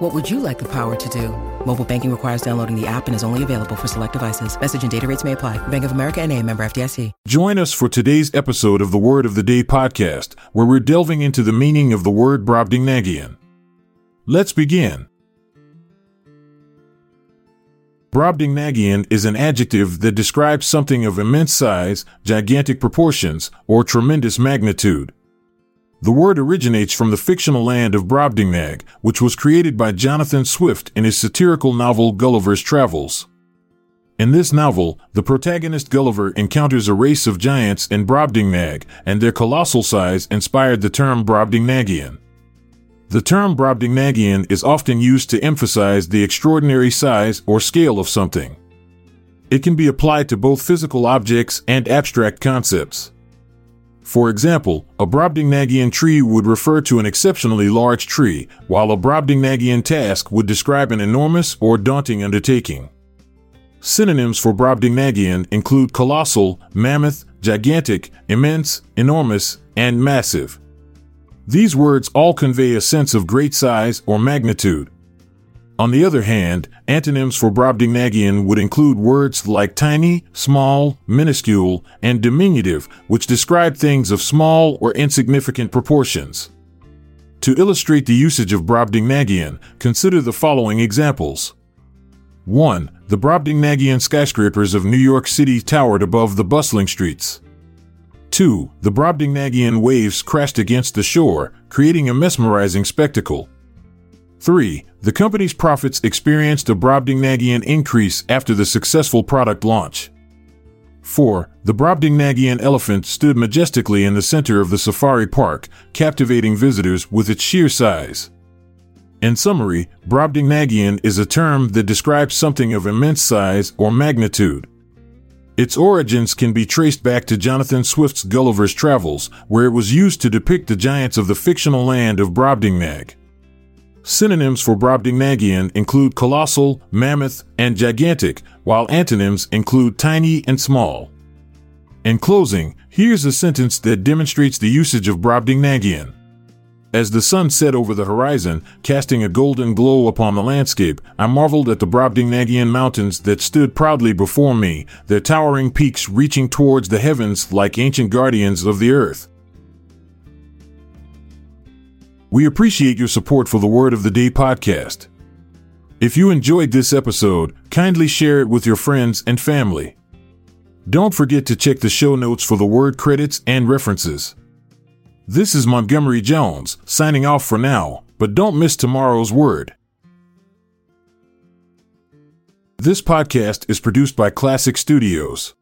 What would you like the power to do? Mobile banking requires downloading the app and is only available for select devices. Message and data rates may apply. Bank of America and a member FDIC. Join us for today's episode of the Word of the Day podcast, where we're delving into the meaning of the word Brobdingnagian. Let's begin. Brobdingnagian is an adjective that describes something of immense size, gigantic proportions, or tremendous magnitude. The word originates from the fictional land of Brobdingnag, which was created by Jonathan Swift in his satirical novel Gulliver's Travels. In this novel, the protagonist Gulliver encounters a race of giants in Brobdingnag, and their colossal size inspired the term Brobdingnagian. The term Brobdingnagian is often used to emphasize the extraordinary size or scale of something. It can be applied to both physical objects and abstract concepts. For example, a Brobdingnagian tree would refer to an exceptionally large tree, while a Brobdingnagian task would describe an enormous or daunting undertaking. Synonyms for Brobdingnagian include colossal, mammoth, gigantic, immense, enormous, and massive. These words all convey a sense of great size or magnitude. On the other hand, antonyms for Brobdingnagian would include words like tiny, small, minuscule, and diminutive, which describe things of small or insignificant proportions. To illustrate the usage of Brobdingnagian, consider the following examples. 1. The Brobdingnagian skyscrapers of New York City towered above the bustling streets. 2. The Brobdingnagian waves crashed against the shore, creating a mesmerizing spectacle. 3. The company's profits experienced a Brobdingnagian increase after the successful product launch. 4. The Brobdingnagian elephant stood majestically in the center of the safari park, captivating visitors with its sheer size. In summary, Brobdingnagian is a term that describes something of immense size or magnitude. Its origins can be traced back to Jonathan Swift's Gulliver's Travels, where it was used to depict the giants of the fictional land of Brobdingnag. Synonyms for Brobdingnagian include colossal, mammoth, and gigantic, while antonyms include tiny and small. In closing, here's a sentence that demonstrates the usage of Brobdingnagian. As the sun set over the horizon, casting a golden glow upon the landscape, I marveled at the Brobdingnagian mountains that stood proudly before me, their towering peaks reaching towards the heavens like ancient guardians of the earth. We appreciate your support for the Word of the Day podcast. If you enjoyed this episode, kindly share it with your friends and family. Don't forget to check the show notes for the word credits and references. This is Montgomery Jones, signing off for now, but don't miss tomorrow's word. This podcast is produced by Klassic Studios.